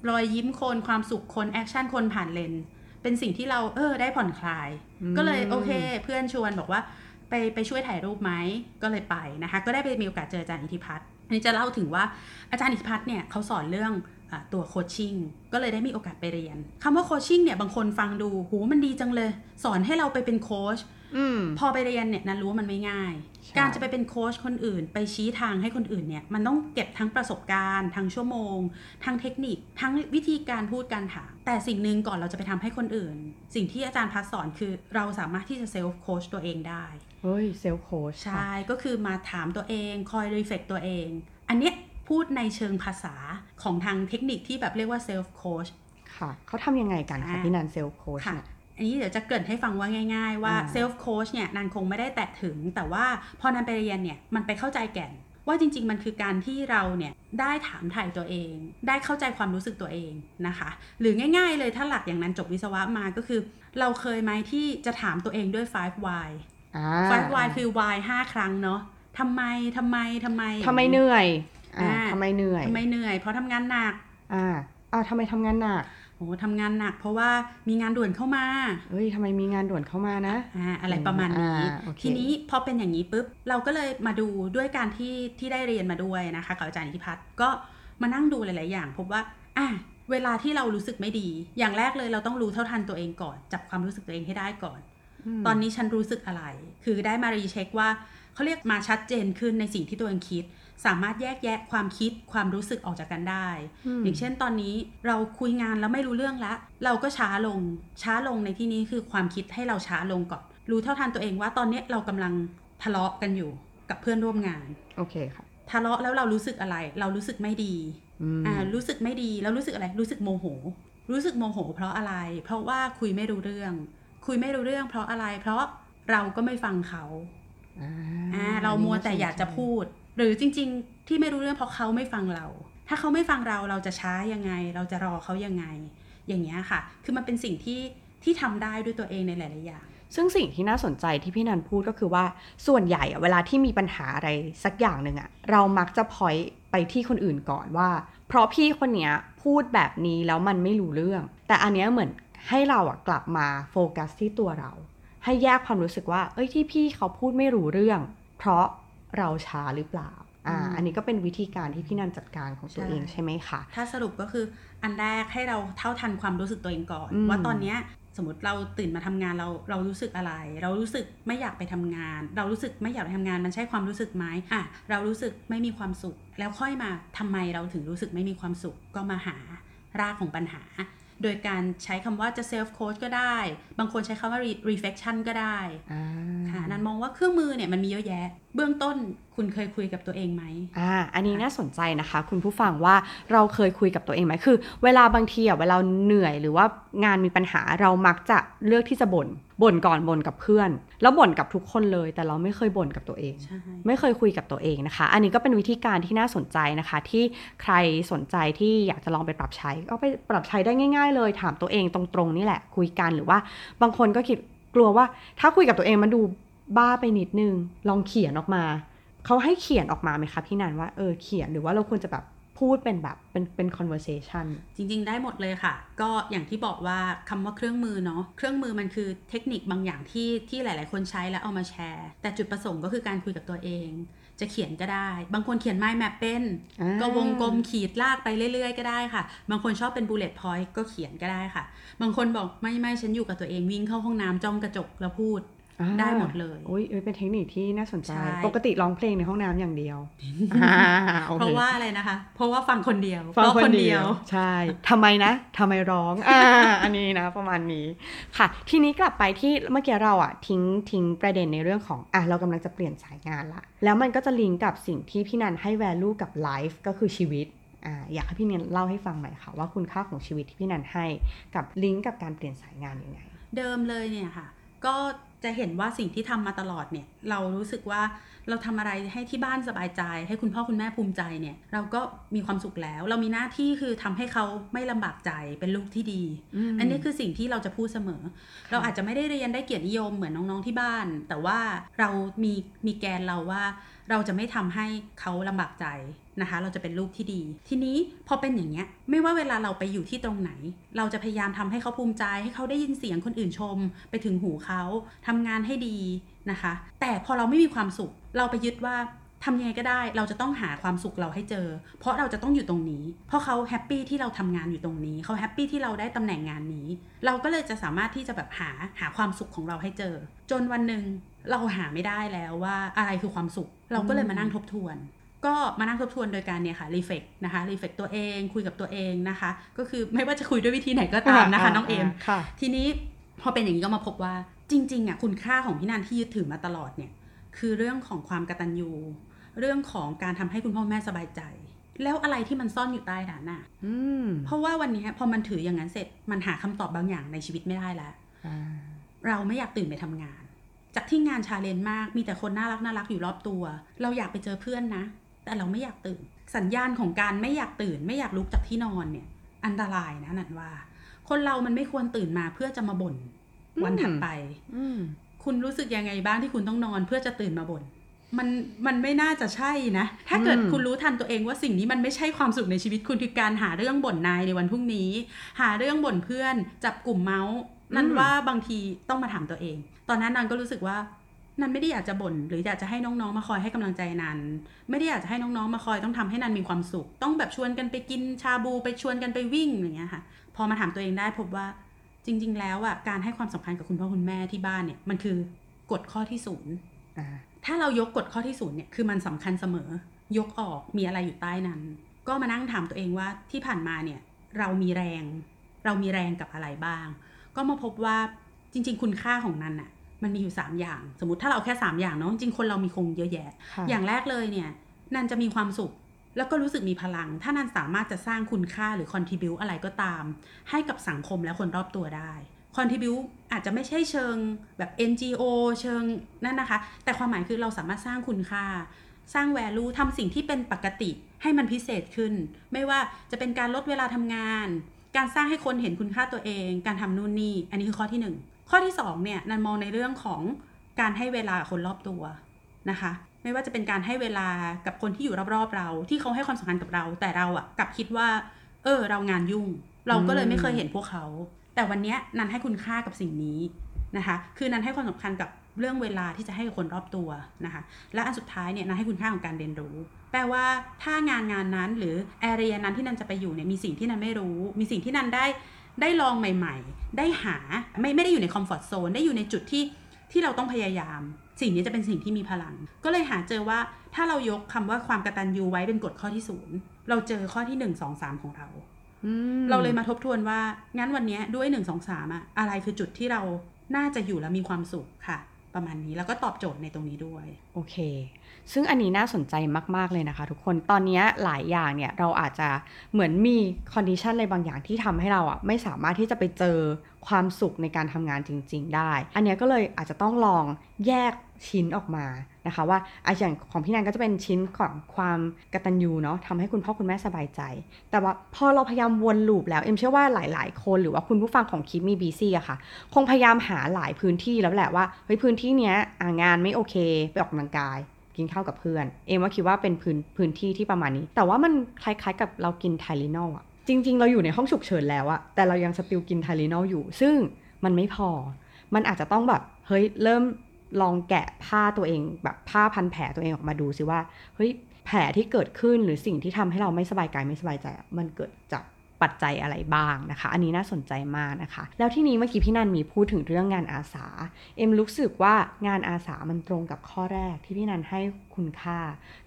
รอยยิ้มคนความสุขคน action คนผ่านเลนส์เป็นสิ่งที่เราเออได้ผ่อนคลาย ก็เลยโอเค เพื่อนชวนบอกว่า ไปไปช่วยถ่ายรูปไหมก็เลยไปนะคะ ก็ได้ไปมีโอกาสเจออาจารย์อิทธิพัฒน์อันนี้จะเล่าถึงว่าอาจารย์อิทธิพัฒน์เนี่ยเขาสอนเรื่องตัว coaching ก็เลยได้มีโอกาสไปเรียนคำว่า coaching เนี่ยบางคนฟังดูหูมันดีจังเลย สอนให้เราไปเป็นโค้ช พอไปเรียนเนี่ยนันรู้ว่ามันไม่ง่ายใช่การจะไปเป็นโค้ชคนอื่น ไปชี้ทางให้คนอื่นเนี่ย มันต้องเก็บทั้งประสบการณ์ทั้งชั่วโมง ทั้งเทคนิค ทั้งวิธีการพูดการถาม แต่สิ่งหนึ่งก่อนเราจะไปทำให้คนอื่น สิ่งที่อาจารย์พัฒน์สอนคือเราสามารถที่จะ self coach ตัวเองได้เฮ้ย self coach ใช่ ก็คือมาถามตัวเองคอย reflect ตัวเอง อันเนี้ยพูดในเชิงภาษาของทางเทคนิคที่แบบเรียกว่า self coachค่ะเขาทำยังไงกันคะอ่าพี่นัน self coach ค่ะเนี่ย อันนี้เดี๋ยวจะเกริ่นให้ฟังว่าง่าย ๆว่าอ่า self coach เนี่ยนันคงไม่ได้แตะถึง แต่ว่าพอนันไปเรียนเนี่ยมันไปเข้าใจแก่น ว่าจริง ๆ มันคือการที่เราเนี่ยได้ถามไถ่ตัวเอง ได้เข้าใจความรู้สึกตัวเองนะคะ หรือง่าย ๆ เลยถ้าหลักอย่างนันจบวิศวะมาก็คือ เราเคยไหมที่จะถามตัวเองด้วย 5 why อ่า5 why คือ why 5 ครั้งเนาะทำไมทำไมทำไมทำไมเหนื่อยอ่าอ่าทำไมเหนื่อยทำไมเหนื่อย เพราะทำงานหนักอ่าอ่าทำไมทำงานหนัก โอ้ทำงานหนักเพราะว่ามีงานด่วนเข้ามาเฮ้ยทำไมมีงานด่วนเข้ามานะอ่าอะไรประมาณนี้อ่าโอเคทีนี้พอเป็นอย่างนี้ปุ๊บ เราก็เลยมาดูด้วยการที่ที่ได้เรียนมาด้วยนะคะกับอาจารย์อิทธิพัฒน์ก็มานั่งดูหลาย ๆ อย่าง พบว่าอะเวลาที่เรารู้สึกไม่ดี อย่างแรกเลยเราต้องรู้เท่าทันตัวเองก่อน จับความรู้สึกตัวเองให้ได้ก่อนมตอนนี้ฉันรู้สึกอะไร คือได้มารีเช็คว่าเขาเรียกมาชัดเจนขึ้นในสิ่งที่ตัวเองคิด สามารถแยกแยะความคิดความรู้สึกออกจากกันได้มอย่างเช่นตอนนี้เราคุยงานแล้วไม่รู้เรื่องแล้วเราก็ช้าลง ช้าลงในที่นี้คือความคิดให้เราช้าลงก่อน รู้เท่าทันตัวเองว่าตอนเนี้ยเรากำลังทะเลาะกันอยู่กับเพื่อนร่วมงาน โอเคค่ะ ทะเลาะแล้วเรารู้สึกอะไร เรารู้สึกไม่ดีอืมอ่า รู้สึกไม่ดี แล้วรู้สึกอะไร รู้สึกโมโห รู้สึกโมโห เพราะอะไร เพราะว่าคุยไม่รู้เรื่อง คุยไม่รู้เรื่อง เพราะอะไร เพราะเราก็ไม่ฟังเขา อ่าอ่าเรามัวแต่อยากจะพูด หรือจริง ๆ ที่ไม่รู้เรื่องเพราะเขาไม่ฟังเรา ถ้าเขาไม่ฟังเราเราจะช้ายังไง เราจะรอเขายังไง อย่างเงี้ยค่ะ คือมันเป็นสิ่งที่ที่ทำได้ด้วยตัวเองในหลายๆอย่างซึ่งสิ่งที่น่าสนใจที่พี่นันพูดก็คือว่าส่วนใหญ่เวลาที่มีปัญหาอะไรสักอย่างหนึ่งอะเรามักจะพอยไปที่คนอื่นก่อนว่า เพราะพี่คนเนี้ยพูดแบบนี้แล้วมันไม่รู้เรื่อง แต่อันเนี้ยเหมือนให้เราอะกลับมาโฟกัสที่ตัวเรา ให้แยกความรู้สึกว่า เอ้ยที่พี่เขาพูดไม่รู้เรื่อง เพราะ เราช้าหรือเปล่าอ่าอืมอันนี้ก็เป็นวิธีการที่พี่นันจัดการของตัวใช่เองใช่ไหมคะถ้าสรุปก็คืออันแรกให้เราเท่าทันความรู้สึกตัวเองก่อนอืมว่าตอนเนี้ยสมมติเราตื่นมาทำงานเราเรารู้สึกอะไร เรารู้สึกไม่อยากไปทำงาน เรารู้สึกไม่อยากไปทำงานมันใช่ความรู้สึกไหมอะเรารู้สึกไม่มีความสุข แล้วค่อยมาทำไมเราถึงรู้สึกไม่มีความสุขก็มาหารากของปัญหา โดยการใช้คำว่าจะ self coach ก็ได้ บางคนใช้คำว่า reflection ก็ได้ค่ะนันมองว่าเครื่องมือเนี่ยมันมีเยอะแยะ เบื้องต้นคุณเคยคุยกับตัวเองไหมอ่า อันนี้น่าสนใจนะคะ คุณผู้ฟังว่าเราเคยคุยกับตัวเองไหมคือ เวลาบางทีอะเวลาเหนื่อยหรือว่างานมีปัญหาเรามักจะเลือกที่จะบ่น บ่นก่อนบ่นกับเพื่อน แล้วบ่นกับทุกคนเลย แต่เราไม่เคยบ่นกับตัวเอง ไม่เคยคุยกับตัวเองนะคะ อันนี้ก็เป็นวิธีการที่น่าสนใจนะคะ ที่ใครสนใจที่อยากจะลองไปปรับใช้ ก็ไปปรับใช้ได้ง่าย ๆ เลยถามตัวเองตรงๆนี่แหละคุยกันหรือว่า บางคนก็คิดกลัวว่า ถ้าคุยกับตัวเองมันดูบ้าไปนิดนึง ลองเขียนออกมาเขาให้เขียนออกมาไหมคะพี่นันว่าเออเขียนหรือว่าเราควรจะแบบ พูดเป็นแบบเป็นเป็น conversation จริง ๆ ได้หมดเลยค่ะ ก็อย่างที่บอกว่าคำว่าเครื่องมือเนาะเครื่องมือมันคือเทคนิคบางอย่างที่ที่หลาย ๆ คนใช้แล้วเอามาแชร์ แต่จุดประสงค์ก็คือการคุยกับตัวเอง จะเขียนก็ได้ บางคนเขียนไม้แมปเป็น ก็วงกลมขีดลากไปเรื่อย ๆ ก็ได้ค่ะ บางคนชอบเป็น bullet point ก็เขียนก็ได้ค่ะ บางคนบอกไม่ไม่ฉันอยู่กับตัวเองวิ่งเข้าห้องน้ำจ้องกระจกแล้วพูด ได้หมดเลยโอ้ยเป็นเทคนิคที่น่าสนใจ ปกติร้องเพลงในห้องน้ำอย่างเดียว เพราะว่าอะไรนะคะ เพราะว่าฟังคนเดียว ฟังคนเดียว ใช่ทำไมนะทำไมร้อง อ่า อันนี้นะ ประมาณนี้ ค่ะ ทีนี้กลับไปที่เมื่อกี้เราอะทิ้งทิ้งประเด็นในเรื่องของ อะ เรากำลังจะเปลี่ยนสายงานละ แล้วมันก็จะลิงก์กับสิ่งที่พี่นันให้ value กับ life ก็คือชีวิตอ่าอยากให้พี่นันเล่าให้ฟังหน่อยค่ะ ว่าคุณค่าของชีวิตที่พี่นันให้กับลิงก์กับการเปลี่ยนสายงานยังไง เดิมเลยเนี่ยค่ะ ก็ จะเห็นว่าสิ่งที่ทำมาตลอดเนี่ย เรารู้สึกว่าเราทำอะไรให้ที่บ้านสบายใจ ให้คุณพ่อคุณแม่ภูมิใจเนี่ย เราก็มีความสุขแล้ว เรามีหน้าที่คือทำให้เขาไม่ลำบากใจเป็นลูกที่ดี อันนี้คือสิ่งที่เราจะพูดเสมอ เราอาจจะไม่ได้เรียนได้เกียรตินิยมเหมือนน้องๆที่บ้าน แต่ว่าเรามีมีแกนเราว่า เราจะไม่ทำให้เขาลำบากใจ นะคะ เราจะเป็นลูกที่ดี ทีนี้พอเป็นอย่างเงี้ย ไม่ว่าเวลาเราไปอยู่ที่ตรงไหน เราจะพยายามทำให้เขาภูมิใจ ให้เขาได้ยินเสียงคนอื่นชม ไปถึงหูเขาทำงานให้ดีนะคะ แต่พอเราไม่มีความสุข เราไปยึดว่าทำยังไงก็ได้ เราจะต้องหาความสุขเราให้เจอ เพราะเราจะต้องอยู่ตรงนี้ เพราะเขา happy ที่เราทำงานอยู่ตรงนี้ เขา happy ที่เราได้ตำแหน่งงานนี้ เราก็เลยจะสามารถที่จะแบบหาหาความสุขของเราให้เจอ จนวันหนึ่งเราหาไม่ได้แล้วว่าอะไรคือความสุข เราก็เลยมานั่งทบทวน ก็มานั่งทบทวนโดยการเนี่ยค่ะรีเฟกนะคะรีเฟกตัวเองคุยกับตัวเองนะคะ ก็คือไม่ว่าจะคุยด้วยวิธีไหนก็ตามนะคะน้องเอมทีนี้พอเป็นอย่างนี้ก็มาพบว่าจริงๆอะคุณค่าของพี่นันที่ยึดถือมาตลอดเนี่ยคือเรื่องของความกตัญญู เรื่องของการทำให้คุณพ่อแม่สบายใจ แล้วอะไรที่มันซ่อนอยู่ใต้นั้นน่ะเพราะว่าวันนี้พอมันถืออย่างนั้นเสร็จมันหาคำตอบบางอย่างในชีวิตไม่ได้แล้วเราไม่อยากตื่นไปทำงาน จากที่งานชาเลนจ์มากมีแต่คนน่ารักน่ารักอยู่รอบตัว เราอยากไปเจอเพื่อนนะ แต่เราไม่อยากตื่น สัญญาณของการไม่อยากตื่น ไม่อยากลุกจากที่นอนเนี่ยอันตรายนะนันว่า คนเรามันไม่ควรตื่นมาเพื่อจะมาบ่นวันถัดไปคุณรู้สึกยังไงบ้างที่คุณต้องนอนเพื่อจะตื่นมาบ่นมันมันไม่น่าจะใช่นะ ถ้าเกิดคุณรู้ทันตัวเองว่าสิ่งนี้มันไม่ใช่ความสุขในชีวิตคุณคือการหาเรื่องบ่นนายในวันพรุ่งนี้ หาเรื่องบ่นเพื่อน จับกลุ่มเมาส์นั่นว่าบางทีต้องมาถามตัวเอง ตอนนั้นนันก็รู้สึกว่า นันไม่ได้อยากจะบ่นหรืออยากจะให้น้องๆมาคอยให้กำลังใจนันไม่ได้อยากจะให้น้องๆมาคอยต้องทำให้นันมีความสุข ต้องแบบชวนกันไปกินชาบูไปชวนกันไปวิ่งอย่างเงี้ยค่ะ พอมาถามตัวเองได้พบว่าจริง ๆ แล้วอะการให้ความสำคัญกับคุณพ่อคุณแม่ที่บ้านเนี่ยมันคือกฎข้อที่ศูนย์ถ้าเรายกกฎข้อที่ศูนย์เนี่ยคือมันสำคัญเสมอ ยกออกมีอะไรอยู่ใต้นั้น ก็มานั่งถามตัวเองว่าที่ผ่านมาเนี่ยเรามีแรง เรามีแรงกับอะไรบ้าง ก็มาพบว่าจริง ๆ คุณค่าของนันอะ มันมีอยู่ 3 อย่าง สมมติถ้าเราแค่ 3 อย่างเนาะจริงคนเรามีคงเยอะแยะ อย่างแรกเลยเนี่ยนันจะมีความสุข แล้วก็รู้สึกมีพลัง ถ้านันสามารถจะสร้างคุณค่าหรือคอนทิบิวอะไรก็ตาม ให้กับสังคมและคนรอบตัวได้คอนทิบิวอาจจะไม่ใช่เชิงแบบ NGO เชิงนั่นนะคะ แต่ความหมายคือเราสามารถสร้างคุณค่า สร้างแวลูทำสิ่งที่เป็นปกติให้มันพิเศษขึ้น ไม่ว่าจะเป็นการลดเวลาทำงาน การสร้างให้คนเห็นคุณค่าตัวเอง การทำนู่นนี่ อันนี้คือข้อที่ 1 ข้อที่2เนี่ยนันมองในเรื่องของการให้เวลาคนรอบตัวนะคะ ไม่ว่าจะเป็นการให้เวลากับคนที่อยู่รอบๆเรา ที่เขาให้ความสำคัญกับเรา แต่เราอะกลับคิดว่า เออ เรางานยุ่ง เราก็เลยไม่เคยเห็นพวกเขา แต่วันนี้นันให้คุณค่ากับสิ่งนี้นะคะ คือนันให้ความสำคัญกับเรื่องเวลาที่จะให้คนรอบตัวนะคะ และอันสุดท้ายเนี่ยนันให้คุณค่าของการเรียนรู้ แปลว่าถ้างานงานนั้นหรือแอเรียนั้นที่นันจะไปอยู่เนี่ยมีสิ่งที่นันไม่รู้ มีสิ่งที่นันได้ ได้ลองใหม่ ๆ ได้หาไม่ไม่ได้อยู่ในคอมฟอร์ทโซนได้อยู่ในจุดที่ที่เราต้องพยายาม สิ่งนี้จะเป็นสิ่งที่มีพลัง ก็เลยหาเจอว่าถ้าเรายกคำว่าความกตัญญูไว้เป็นกฎข้อที่ศูนย์เราเจอข้อที่1 2 3ของเราอืมเราเลยมาทบทวนว่างั้นวันเนี้ยด้วยหนึ่งสองสามอะอะไรคือจุดที่เราน่าจะอยู่แล้วมีความสุขค่ะ ประมาณนี้แล้วก็ตอบโจทย์ในตรงนี้ด้วย โอเค ซึ่งอันนี้น่าสนใจมาก ๆ เลยนะคะ ทุกคนตอนนี้หลายอย่างเนี่ยเราอาจจะเหมือนมี condition อะไรบางอย่างที่ทำให้เราอะไม่สามารถที่จะไปเจอ ความสุขในการทำงานจริง ๆ ได้ อันเนี้ยก็เลยอาจจะต้องลองแยกชิ้นออกมานะคะว่าอะอย่างของพี่นันก็จะเป็นชิ้นของความกตัญญูเนาะทำให้คุณพ่อคุณแม่สบายใจ แต่ว่าพอเราพยายามวน loop แล้ว เอ็มเชื่อว่าหลาย ๆ คนหรือว่าคุณผู้ฟังของคลิปมีบีซี่อะค่ะ คงพยายามหาหลายพื้นที่แล้วแหละว่าเฮ้ยพื้นที่เนี้ยงานไม่โอเคไปออกกำลังกายกินข้าวกับเพื่อน เอ็มว่าคิดว่าเป็นพื้นพื้นที่ที่ประมาณนี้ แต่ว่ามันคล้าย ๆ กับเรากินไทลินอลอะ จริง ๆ เราอยู่ในห้องฉุกเฉินแล้วอะแต่เรายัง still กินไทลินอลอยู่ ซึ่งมันไม่พอ มันอาจจะต้องแบบ เฮ้ย เริ่มลองแกะผ้าตัวเองแบบผ้าพันแผลตัวเองออกมาดูซิว่า เฮ้ย แผลที่เกิดขึ้นหรือสิ่งที่ทำให้เราไม่สบายกายไม่สบายใจ มันเกิดจากปัจจัยอะไรบ้างนะคะ อันนี้น่าสนใจมากนะคะ แล้วทีนี้เมื่อกี้พี่นันมีพูดถึงเรื่องงานอาสา เอ็มรู้สึกว่างานอาสามันตรงกับข้อแรกที่พี่นันให้คุณค่า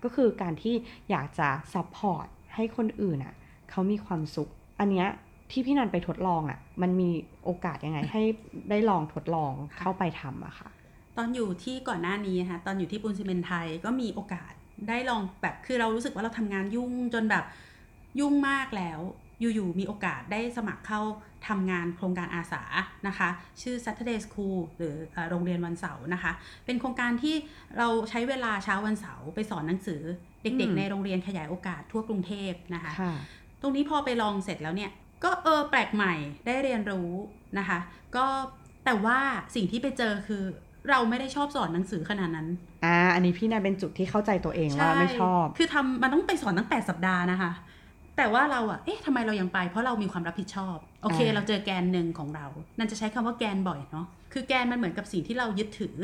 ก็คือการที่อยากจะ support ให้คนอื่นอะ เขามีความสุข อันเนี้ยที่พี่นันไปทดลองอะ มันมีโอกาสยังไงให้ได้ลองทดลองเข้าไปทำอะค่ะ ตอนอยู่ที่ก่อนหน้านี้นะคะตอนอยู่ที่ปูนซีเมนต์ไทยก็มีโอกาสได้ลองแบบคือเรารู้สึกว่าเราทำงานยุ่งจนแบบยุ่งมากแล้ว อยู่ๆมีโอกาสได้สมัครเข้าทำงานโครงการอาสานะคะ ชื่อ Saturday School หรือเอ่อโรงเรียนวันเสาร์นะคะ เป็นโครงการที่เราใช้เวลาเช้าวันเสาร์ไปสอนหนังสือเด็กอืมๆในโรงเรียนขยายโอกาสทั่วกรุงเทพนะคะค่ะ ตรงนี้พอไปลองเสร็จแล้วเนี่ย ก็เออแปลกใหม่ได้เรียนรู้นะคะ ก็แต่ว่าสิ่งที่ไปเจอคือเราไม่ได้ชอบสอนหนังสือขนาดนั้น อ่า อันนี้พี่นันเป็นจุดที่เข้าใจตัวเองว่าไม่ชอบ คือทำมันต้องไปสอนตั้ง8สัปดาห์นะคะ แต่ว่าเราอะเอ๊ะทำไมเรายังไป เพราะเรามีความรับผิดชอบ โอเคอ่าเราเจอแกนหนึ่งของเรา นั่นจะใช้คำว่าแกนบ่อยเนาะ คือแกนมันเหมือนกับสิ่งที่เรายึดถือ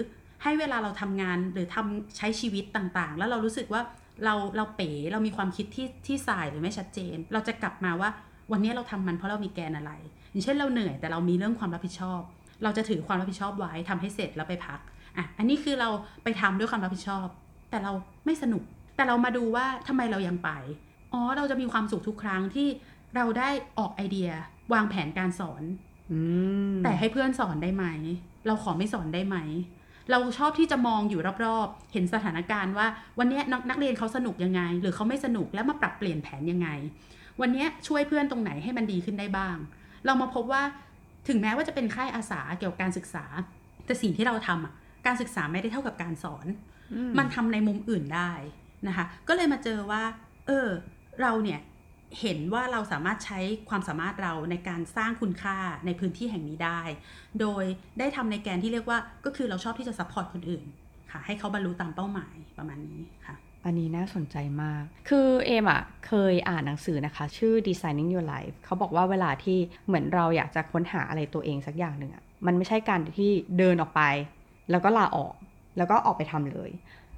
ให้เวลาเราทำงานหรือทำใช้ชีวิตต่างๆ แล้วเรารู้สึกว่า เราเราเป๋เรามีความคิดที่ที่สายหรือไม่ชัดเจน เราจะกลับมาว่าวันนี้เราทำมันเพราะเรามีแกนอะไร อย่างเช่นเราเหนื่อยแต่เรามีเรื่องความรับผิดชอบ เราจะถือความรับผิดชอบไว้ทำให้เสร็จแล้วไปพักอะอันนี้คือเราไปทำด้วยความรับผิดชอบ แต่เราไม่สนุก แต่เรามาดูว่าทำไมเรายังไปอ๋อเราจะมีความสุขทุกครั้งที่เราได้ออกไอเดียวางแผนการสอนอืมแต่ให้เพื่อนสอนได้ไหม เราขอไม่สอนได้ไหม เราชอบที่จะมองอยู่รอบๆ เห็นสถานการณ์ว่าวันเนี้ยนักนักเรียนเขาสนุกยังไง หรือเขาไม่สนุกแล้วมาปรับเปลี่ยนแผนยังไง วันเนี้ยช่วยเพื่อนตรงไหนให้มันดีขึ้นได้บ้าง เรามาพบว่าถึงแม้ว่าจะเป็นค่ายอาสาเกี่ยวกับการศึกษา แต่สิ่งที่เราทำอะการศึกษาไม่ได้เท่ากับการสอนอืมันทำในมุมอื่นได้นะคะ ก็เลยมาเจอว่า เออ เราเนี่ย เห็นว่าเราสามารถใช้ความสามารถเราในการสร้างคุณค่าในพื้นที่แห่งนี้ได้ โดยได้ทำในแกนที่เรียกว่าก็คือเราชอบที่จะ support คนอื่นค่ะ ให้เขาบรรลุตามเป้าหมายประมาณนี้ค่ะอันนี้น่าสนใจมาก คือเอมอะเคยอ่านหนังสือนะคะ ชื่อ Designing Your Life เขาบอกว่าเวลาที่เหมือนเราอยากจะค้นหาอะไรตัวเองสักอย่างหนึ่งอะ มันไม่ใช่การที่เดินออกไป แล้วก็ลาออก แล้วก็ออกไปทำเลย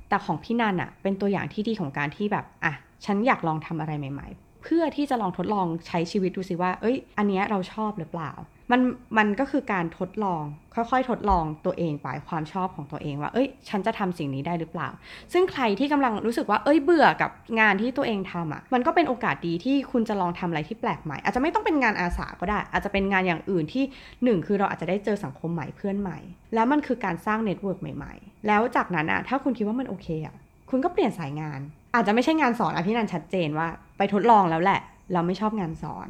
แต่ของพี่นันอะ เป็นตัวอย่างที่ดีของการที่แบบ อะ ฉันอยากลองทำอะไรใหม่ ๆ เพื่อที่จะลองทดลองใช้ชีวิตดูสิว่า เอ้ย อันเนี้ยเราชอบหรือเปล่า มันมันก็คือการทดลอง ค่อยๆ ทดลองตัวเองไปความชอบของตัวเองว่า เอ้ย ฉันจะทำสิ่งนี้ได้หรือเปล่า ซึ่งใครที่กำลังรู้สึกว่า เอ้ย เบื่อกับงานที่ตัวเองทำอะ มันก็เป็นโอกาสดีที่คุณจะลองทำอะไรที่แปลกใหม่ อาจจะไม่ต้องเป็นงานอาสาก็ได้ อาจจะเป็นงานอย่างอื่นที่หนึ่งคือเราอาจจะได้เจอสังคมใหม่เพื่อนใหม่ แล้วมันคือการสร้าง network ใหม่ๆ แล้วจากนั้นอะ ถ้าคุณคิดว่ามันโอเคอะ คุณก็เปลี่ยนสายงาน อาจจะไม่ใช่งานสอนอะพี่นันชัดเจนว่า ไปทดลองแล้วแหละ เราไม่ชอบงานสอน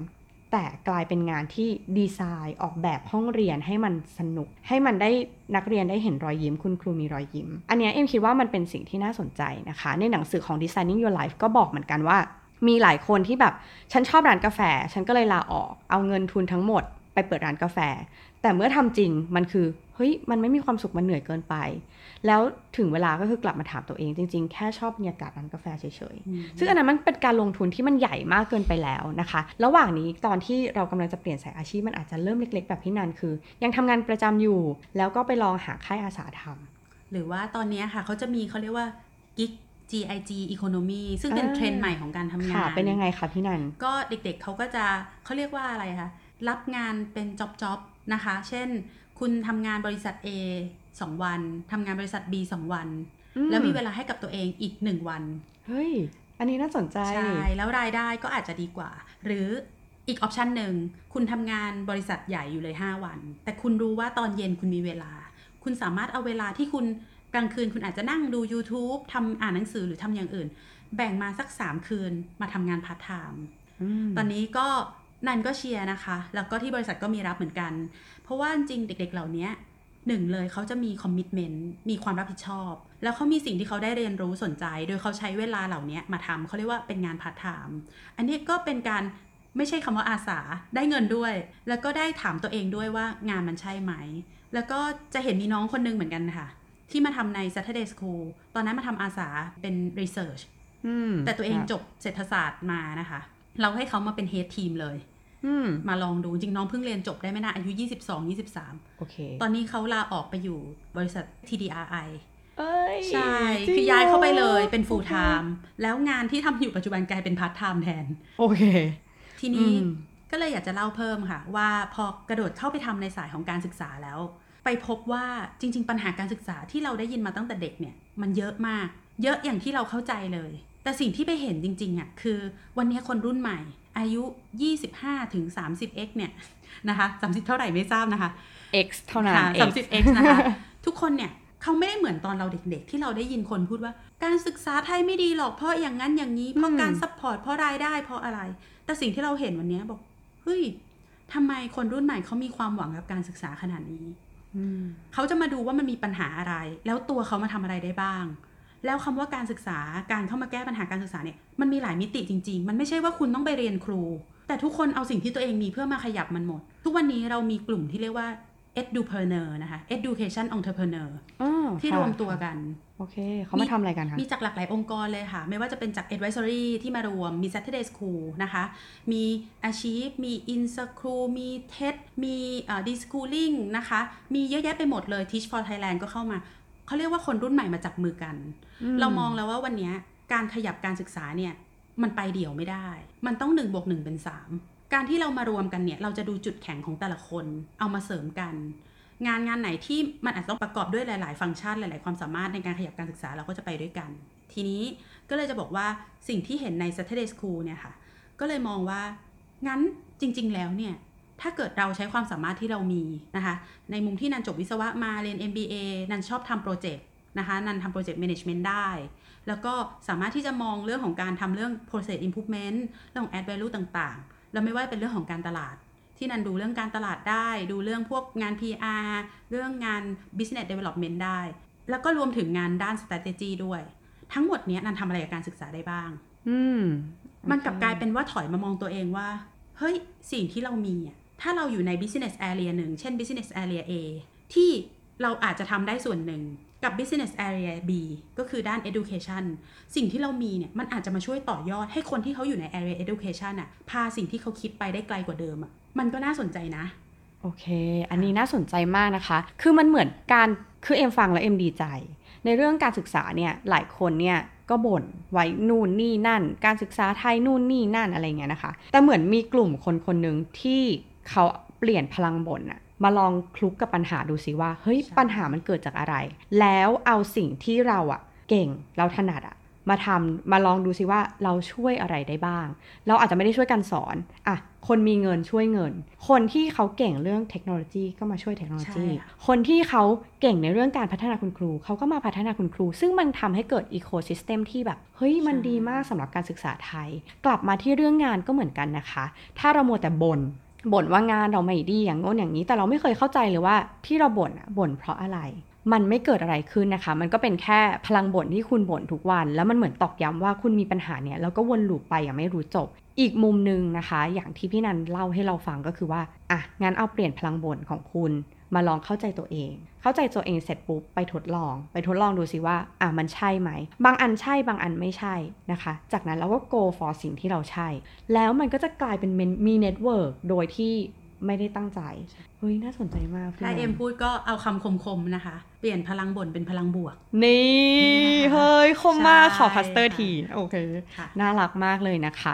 แต่กลายเป็นงานที่ดีไซน์ออกแบบห้องเรียนให้มันสนุก ให้มันได้นักเรียนได้เห็นรอยยิ้ม คุณครูมีรอยยิ้ม อันเนี้ยเอ็มคิดว่ามันเป็นสิ่งที่น่าสนใจนะคะ ในหนังสือของ Designing Your Life ก็บอกเหมือนกันว่ามีหลายคนที่แบบ ฉันชอบร้านกาแฟ ฉันก็เลยลาออก เอาเงินทุนทั้งหมด ไปเปิดร้านกาแฟ แต่เมื่อทำจริงมันคือเฮ้ยมันไม่มีความสุขมันเหนื่อยเกินไป แล้วถึงเวลาก็คือกลับมาถามตัวเองจริง ๆ แค่ชอบบรรยากาศร้านกาแฟเฉยๆ ซึ่งอันนั้นมันเป็นการลงทุนที่มันใหญ่มากเกินไปแล้วนะคะ ระหว่างนี้ตอนที่เรากำลังจะเปลี่ยนสายอาชีพมันอาจจะเริ่มเล็ก ๆ แบบพี่นันคือ ยังทำงานประจำอยู่ แล้วก็ไปลองหาค่ายอาสาทำหรือว่าตอนเนี้ยค่ะเขาจะมีเขาเรียกว่า gig GIG economy ซึ่งเป็นอ่าเทรนด์ใหม่ของการทำงาค่ะนเป็นยังไงคะพี่นัน ก็เด็กๆเขาก็จะเขาเรียกว่าอะไรคะ รับงานเป็นจ็อบจ็อบนะคะ เช่น คุณทำงานบริษัท A 2 วันทำงานบริษัท B 2 วันอืมแล้วมีเวลาให้กับตัวเองอีก 1 วัน เฮ้ย อันนี้น่าสนใจ ใช่ แล้วรายได้ก็อาจจะดีกว่า หรืออีก option หนึ่งคุณทำงานบริษัทใหญ่อยู่เลย 5 วัน แต่คุณรู้ว่าตอนเย็นคุณมีเวลา คุณสามารถเอาเวลาที่คุณกลางคืนคุณอาจจะนั่งดู YouTube ทำอ่านหนังสือหรือทำอย่างอื่น แบ่งมาสัก 3 คืนมาทำงานพาร์ทไทม์ตอนนี้ก็ นันก็เชียร์นะคะ แล้วก็ที่บริษัทก็มีรับเหมือนกัน เพราะว่าจริงเด็ก ๆ เหล่านี้หนึ่งเลยเขาจะมี commitment มีความรับผิดชอบ แล้วเขามีสิ่งที่เขาได้เรียนรู้สนใจ โดยเขาใช้เวลาเหล่านี้มาทำเขาเรียกว่าเป็นงานพาร์ทไทม์อันนี้ก็เป็นการไม่ใช่คำว่าอาสาได้เงินด้วย แล้วก็ได้ถามตัวเองด้วยว่างานมันใช่ไหม แล้วก็จะเห็นมีน้องคนนึงเหมือนกันค่ะ ที่มาทำใน Saturday School ตอนนั้นมาทำอาสาเป็น research แต่ตัวเองจบเศรษฐศาสตร์มานะคะ เราให้เขามาเป็น head team เลยมาลองดูจริงน้องเพิ่งเรียนจบได้ไม่นานอายุ 22 23 โอเค ตอนนี้เขาลาออกไปอยู่บริษัท TDRI เอ้ยใช่ คือย้ายเข้าไปเลยเป็น full time แล้วงานที่ทำอยู่ปัจจุบันกลายเป็น part time แทน โอเค ทีนี้ก็เลยอยากจะเล่าเพิ่มค่ะ ว่าพอกระโดดเข้าไปทำในสายของการศึกษาแล้ว ไปพบว่าจริง ๆ ปัญหาการศึกษาที่เราได้ยินมาตั้งแต่เด็กเนี่ย มันเยอะมาก เยอะอย่างที่เราเข้าใจเลย แต่สิ่งที่ไปเห็นจริงๆอะคือวันนี้คนรุ่นใหม่ อายุ 25ถึง 30 x เนี่ยนะคะ30 เท่าไหร่ไม่ทราบนะคะ x เท่านั้น30 x นะคะ ทุกคนเนี่ยเขาไม่ได้เหมือนตอนเราเด็กๆ ที่เราได้ยินคนพูดว่า การศึกษาไทยไม่ดีหรอกเพราะอย่างนั้นอย่างนี้เพราะการ support เพราะรายได้เพราะอะไร แต่สิ่งที่เราเห็นวันนี้บอกเฮ้ยทำไมคนรุ่นใหม่เขามีความหวังกับการศึกษาขนาดนี้เขาจะมาดูว่ามันมีปัญหาอะไร แล้วตัวเขามาทำอะไรได้บ้าง แล้วคำว่าการศึกษาการเข้ามาแก้ปัญหาการศึกษาเนี่ยมันมีหลายมิติจริง ๆ มันไม่ใช่ว่าคุณต้องไปเรียนครู แต่ทุกคนเอาสิ่งที่ตัวเองมีเพื่อมาขยับมันหมด ทุกวันนี้เรามีกลุ่มที่เรียกว่า edupreneur นะคะ education entrepreneur ที่รวมตัวกัน โอเค เขามาทำอะไรกันคะ มีจากหลากหลายองค์กรเลยค่ะ ไม่ว่าจะเป็นจาก advisory ที่มารวม มี Saturday School นะคะ มี Achieve มี Inschool มี TED มี Deschooling นะคะ มีเยอะแยะไปหมดเลย Teach for Thailand ก็เข้ามา เขาเรียกว่าคนรุ่นใหม่มาจับมือกัน เรามองแล้วว่าวันนี้การขยับการศึกษาเนี่ยมันไปเดี่ยวไม่ได้ มันต้อง1บวก1เป็น3 การที่เรามารวมกันเนี่ยเราจะดูจุดแข็งของแต่ละคน เอามาเสริมกัน งานงานไหนที่มันอาจต้องประกอบด้วยหลาย ๆ ฟังก์ชันหลาย ๆ ความสามารถในการขยับการศึกษาเราก็จะไปด้วยกัน ทีนี้ก็เลยจะบอกว่าสิ่งที่เห็นใน Saturday School เนี่ยค่ะ ก็เลยมองว่างั้นจริง ๆ แล้วเนี่ย ถ้าเกิดเราใช้ความสามารถที่เรามีนะคะ ในมุมที่นันจบวิศวะมาเรียน MBA นันชอบทำโปรเจกต์นะคะ นันทำโปรเจกต์ management ได้ แล้วก็สามารถที่จะมองเรื่องของการทำเรื่อง process improvement เรื่องของ add value ต่างๆ แล้วไม่ว่าเป็นเรื่องของการตลาด ที่นันดูเรื่องการตลาดได้ ดูเรื่องพวกงาน PR เรื่องงาน business development ได้ แล้วก็รวมถึงงานด้าน strategy ด้วย ทั้งหมดนี้นันทำอะไรกับการศึกษาได้บ้าง อืม มันกลับกลายเป็นว่าถอยมามองตัวเองว่า เฮ้ยสิ่งที่เรามีอะ ถ้าเราอยู่ใน business area หนึ่ง เช่น business area A ที่เราอาจจะทำได้ส่วนหนึ่งกับ business area B ก็คือด้าน education สิ่งที่เรามีเนี่ย มันอาจจะมาช่วยต่อยอดให้คนที่เขาอยู่ใน area education อะพาสิ่งที่เขาคิดไปได้ไกลกว่าเดิมอะมันก็น่าสนใจนะ โอเค อันนี้น่าสนใจมากนะคะ คือมันเหมือนการคือเอ็มฟังแล้วเอ็มดีใจ ในเรื่องการศึกษาเนี่ย หลายคนเนี่ยก็บ่นไว้นู่นนี่นั่น การศึกษาไทยนู่นนี่นั่นอะไรเงี้ยนะคะ แต่เหมือนมีกลุ่มคนคนหนึ่งที่ เขาเปลี่ยนพลังบ่นอะมาลองคลุกกับปัญหาดูสิว่า เฮ้ยปัญหามันเกิดจากอะไร แล้วเอาสิ่งที่เราอะเก่งเราถนัดอะมาทำมาลองดูสิว่าเราช่วยอะไรได้บ้าง เราอาจจะไม่ได้ช่วยกันสอนอะคนมีเงินช่วยเงิน คนที่เขาเก่งเรื่องเทคโนโลยีก็มาช่วยเทคโนโลยี คนที่เขาเก่งในเรื่องการพัฒนาคุณครู เขาก็มาพัฒนาคุณครู ซึ่งมันทำให้เกิดอีโคซิสเต็มที่แบบ เฮ้ย มันดีมากสำหรับการศึกษาไทย กลับมาที่เรื่องงานก็เหมือนกันนะคะ ถ้าเราโมวแต่บน่น บ่นว่างานเราไม่ดีอย่างโน้นอย่างนี้ แต่เราไม่เคยเข้าใจเลยว่าที่เราบ่นอะบ่นเพราะอะไร มันไม่เกิดอะไรขึ้นนะคะ มันก็เป็นแค่พลังบ่นที่คุณบ่นทุกวัน แล้วมันเหมือนตอกย้ำว่าคุณมีปัญหาเนี่ยแล้วก็วนลูปไปอย่างไม่รู้จบ อีกมุมหนึ่งนะคะ อย่างที่พี่นันเล่าให้เราฟังก็คือว่าอะงั้นเอาเปลี่ยนพลังบ่นของคุณมาลองเข้าใจตัวเอง เข้าใจตัวเองเสร็จปุ๊บไปทดลอง ไปทดลองดูสิว่าอะมันใช่ไหม บางอันใช่บางอันไม่ใช่นะคะ จากนั้นเราก็ go for สิ่งที่เราใช่ แล้วมันก็จะกลายเป็นมี network โดยที่ไม่ได้ตั้งใจ เฮ้ย น่าสนใจมากถ้าเอ็มพูดก็เอาคำคมๆนะคะ เปลี่ยนพลังบ่นเป็นพลังบวก นี่ เฮ้ย คมมากขอคัสเตอร์ที โอเค น่ารักมากเลยนะคะ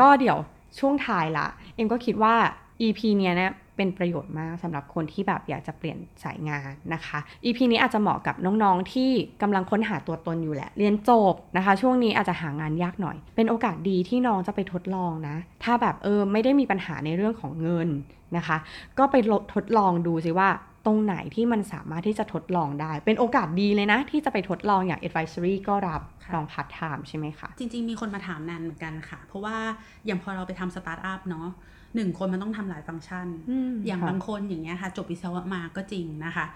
ก็เดี๋ยวช่วงท้ายละ เอ็มก็คิดว่า EP เนี้ยเนี่ย เป็นประโยชน์มากสำหรับคนที่แบบอยากจะเปลี่ยนสายงานนะคะ EP นี้อาจจะเหมาะกับน้องๆที่กำลังค้นหาตัวตนอยู่แหละ เรียนจบนะคะ ช่วงนี้อาจจะหางานยากหน่อย เป็นโอกาสดีที่น้องจะไปทดลองนะ ถ้าแบบเออไม่ได้มีปัญหาในเรื่องของเงินนะคะ ก็ไปทดลองดูสิว่าตรงไหนที่มันสามารถที่จะทดลองได้ เป็นโอกาสดีเลยนะ ที่จะไปทดลองอย่าง advisory ก็รับลองพัดไทม์ใช่ไหมคะ จริง ๆ มีคนมาถามนันเหมือนกันค่ะ เพราะว่าอย่างพอเราไปทำสตาร์ทอัพเนาะ หนึ่งคนมันต้องทำหลายฟังก์ชัน อย่างบางคนอย่างเงี้ยค่ะ จบวิศวะมาก็จริงนะคะ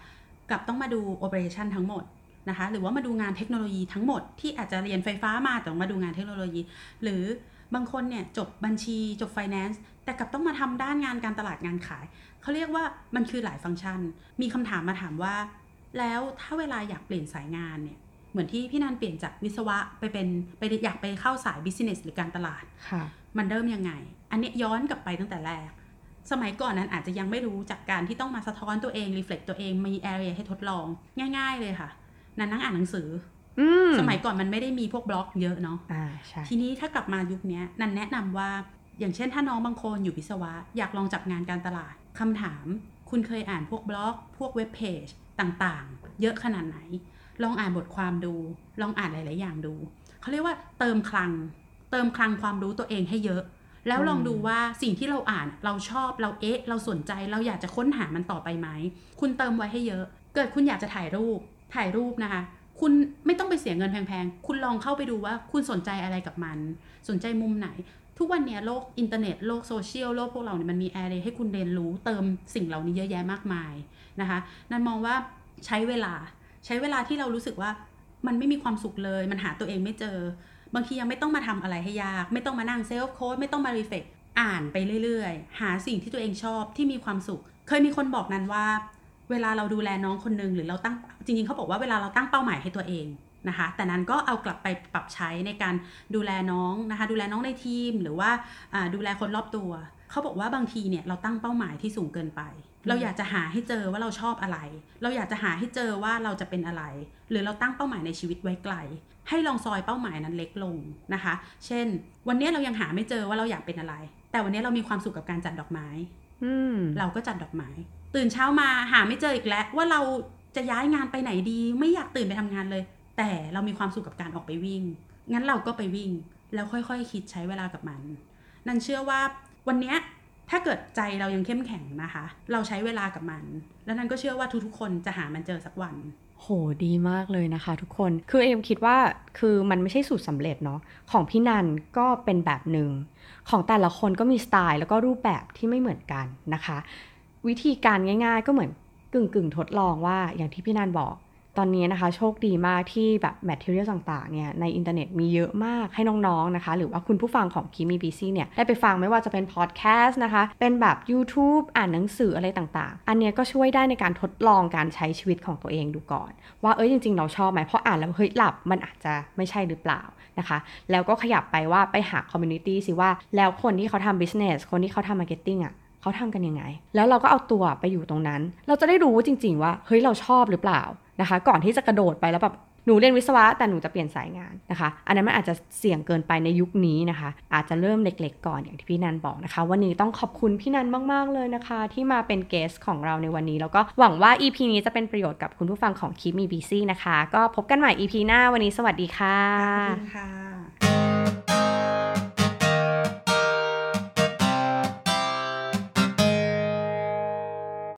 กับต้องมาดูโอเปอเรชันทั้งหมดนะคะ หรือว่ามาดูงานเทคโนโลยีทั้งหมดที่อาจจะเรียนไฟฟ้ามาแต่มาดูงานเทคโนโลยี หรือบางคนเนี่ยจบบัญชีจบไฟแนนซ์แต่กับต้องมาทำด้านงานการตลาดงานขาย เขาเรียกว่ามันคือหลายฟังก์ชัน มีคำถามมาถามว่า แล้วถ้าเวลาอยากเปลี่ยนสายงานเนี่ยเห มือนที่พี่นันเปลี่ยนจากวิศวะไปเป็นไปอยากไปเข้าสาย business หรือการตลาดค่ะ มันเริ่มยังไง อันนี้ย้อนกลับไปตั้งแต่แรก สมัยก่อนนั้นอาจจะยังไม่รู้จากการที่ต้องมาสะท้อนตัวเอง reflect ตัวเองมี area ให้ทดลองง่าย ๆ เลยค่ะนันนั่งอ่านหนังสืออืมสมัยก่อนมันไม่ได้มีพวกบล็อกเยอะเนาะอ่าใช่ทีนี้ถ้ากลับมายุคนี้นันแนะนำว่าอย่างเช่นถ้าน้องบางคนอยู่วิศวะ อยากลองจับงานการตลาดคำถาม คุณเคยอ่านพวกบล็อก พวก web page ต่างๆ เยอะขนาดไหน ลองอ่านบทความดู ลองอ่านหลาย ๆ อย่างดู เขาเรียกว่าเติมคลัง เติมคลังความรู้ตัวเองให้เยอะ แล้วลองดูว่าสิ่งที่เราอ่านเราชอบเราเอ๊ะ เราสนใจเราอยากจะค้นหามันต่อไปไหม คุณเติมไว้ให้เยอะ เกิดคุณอยากจะถ่ายรูปถ่ายรูปนะคะ คุณไม่ต้องไปเสียเงินแพง ๆ คุณลองเข้าไปดูว่าคุณสนใจอะไรกับมัน สนใจมุมไหน ทุกวันนี้โลกอินเทอร์เน็ตโลกโซเชียลโลกพวกเราเนี่ยมันมี area ให้คุณเรียนรู้เติมสิ่งเหล่านี้เยอะแยะมากมายนะคะ นันมองว่าใช้เวลา ใช้เวลาที่เรารู้สึกว่ามันไม่มีความสุขเลย มันหาตัวเองไม่เจอ บางทียังไม่ต้องมาทำอะไรให้ยาก ไม่ต้องมานั่งเซลฟ์โค้ดไม่ต้องมารีเฟกอ่านไปเรื่อยๆ หาสิ่งที่ตัวเองชอบที่มีความสุข เคยมีคนบอกนั้นว่า เวลาเราดูแลน้องคนหนึ่งหรือเราตั้งจริงๆเขาบอกว่าเวลาเราตั้งเป้าหมายให้ตัวเองนะคะ แต่นั้นก็เอากลับไปปรับใช้ในการดูแลน้องนะคะ ดูแลน้องในทีมหรือว่าดูแลคนรอบตัว เขาบอกว่าบางทีเนี่ยเราตั้งเป้าหมายที่สูงเกินไป เราอยากจะหาให้เจอว่าเราชอบอะไร เราอยากจะหาให้เจอว่าเราจะเป็นอะไร หรือเราตั้งเป้าหมายในชีวิตไว้ไกล ให้ลองซอยเป้าหมายนั้นเล็กลงนะคะ เช่น วันนี้เรายังหาไม่เจอว่าเราอยากเป็นอะไร แต่วันนี้เรามีความสุขกับการจัดดอกไม้อืมเราก็จัดดอกไม้ ตื่นเช้ามาหาไม่เจออีกแล้วว่าเราจะย้ายงานไปไหนดี ไม่อยากตื่นไปทำงานเลย แต่เรามีความสุขกับการออกไปวิ่ง งั้นเราก็ไปวิ่ง แล้วค่อยๆคคิดใช้เวลากับมัน นันเชื่อว่าวันเนี้ย ถ้าเกิดใจเรายังเข้มแข็งนะคะ เราใช้เวลากับมัน แล้วนันก็เชื่อว่าทุกๆ คนจะหามันเจอสักวัน โหดีมากเลยนะคะ ทุกคนคือเอ็มคิดว่าคือมันไม่ใช่สูตรสำเร็จเนาะของพี่นันก็เป็นแบบหนึ่งของแต่ละคนก็มีสไตล์แล้วก็รูปแบบที่ไม่เหมือนกันนะคะ วิธีการง่าย ๆ ก็เหมือนกึ่งกึ่งๆทดลองว่าอย่างที่พี่นันบอก ตอนนี้นะคะโชคดีมากที่แบบ material ต่างๆเนี่ยในอินเทอร์เน็ตมีเยอะมากให้น้องๆนะคะ หรือว่าคุณผู้ฟังของคิมีบีซีเนี่ยได้ไปฟังไม่ว่าจะเป็นพอดแคสต์นะคะ เป็นแบบ YouTube อ่านหนังสืออะไรต่างๆ อันเนี้ยก็ช่วยได้ในการทดลองการใช้ชีวิตของตัวเองดูก่อน ว่าเอ้ยจริง ๆ เราชอบไหมเพราะอ่านแล้วเฮ้ยหลับมันอาจจะไม่ใช่หรือเปล่านะคะ แล้วก็ขยับไปว่าไปหา community สิว่าแล้วคนที่เขาทำ business คนที่เขาทำ marketing อะ เขาทำกันยังไง แล้วเราก็เอาตัวไปอยู่ตรงนั้น เราจะได้รู้จริง ๆ ว่าเฮ้ยเราชอบหรือเปล่านะคะ ก่อนที่จะกระโดดไปแล้วแบบหนูเรียนวิศวะแต่หนูจะเปลี่ยนสายงานนะคะ อันนั้นมันอาจจะเสี่ยงเกินไปในยุคนี้นะคะ อาจจะเริ่มเล็กๆก่อนอย่างที่พี่นันบอกนะคะ วันนี้ต้องขอบคุณพี่นันมากๆเลยนะคะ ที่มาเป็นเกสของเราในวันนี้ แล้วก็หวังว่า EP นี้จะเป็นประโยชน์กับคุณผู้ฟังของคิมีบีซีนะคะ ก็พบกันใหม่ EP หน้าวันนี้สวัสดีค่ะขอบคุณค่ะ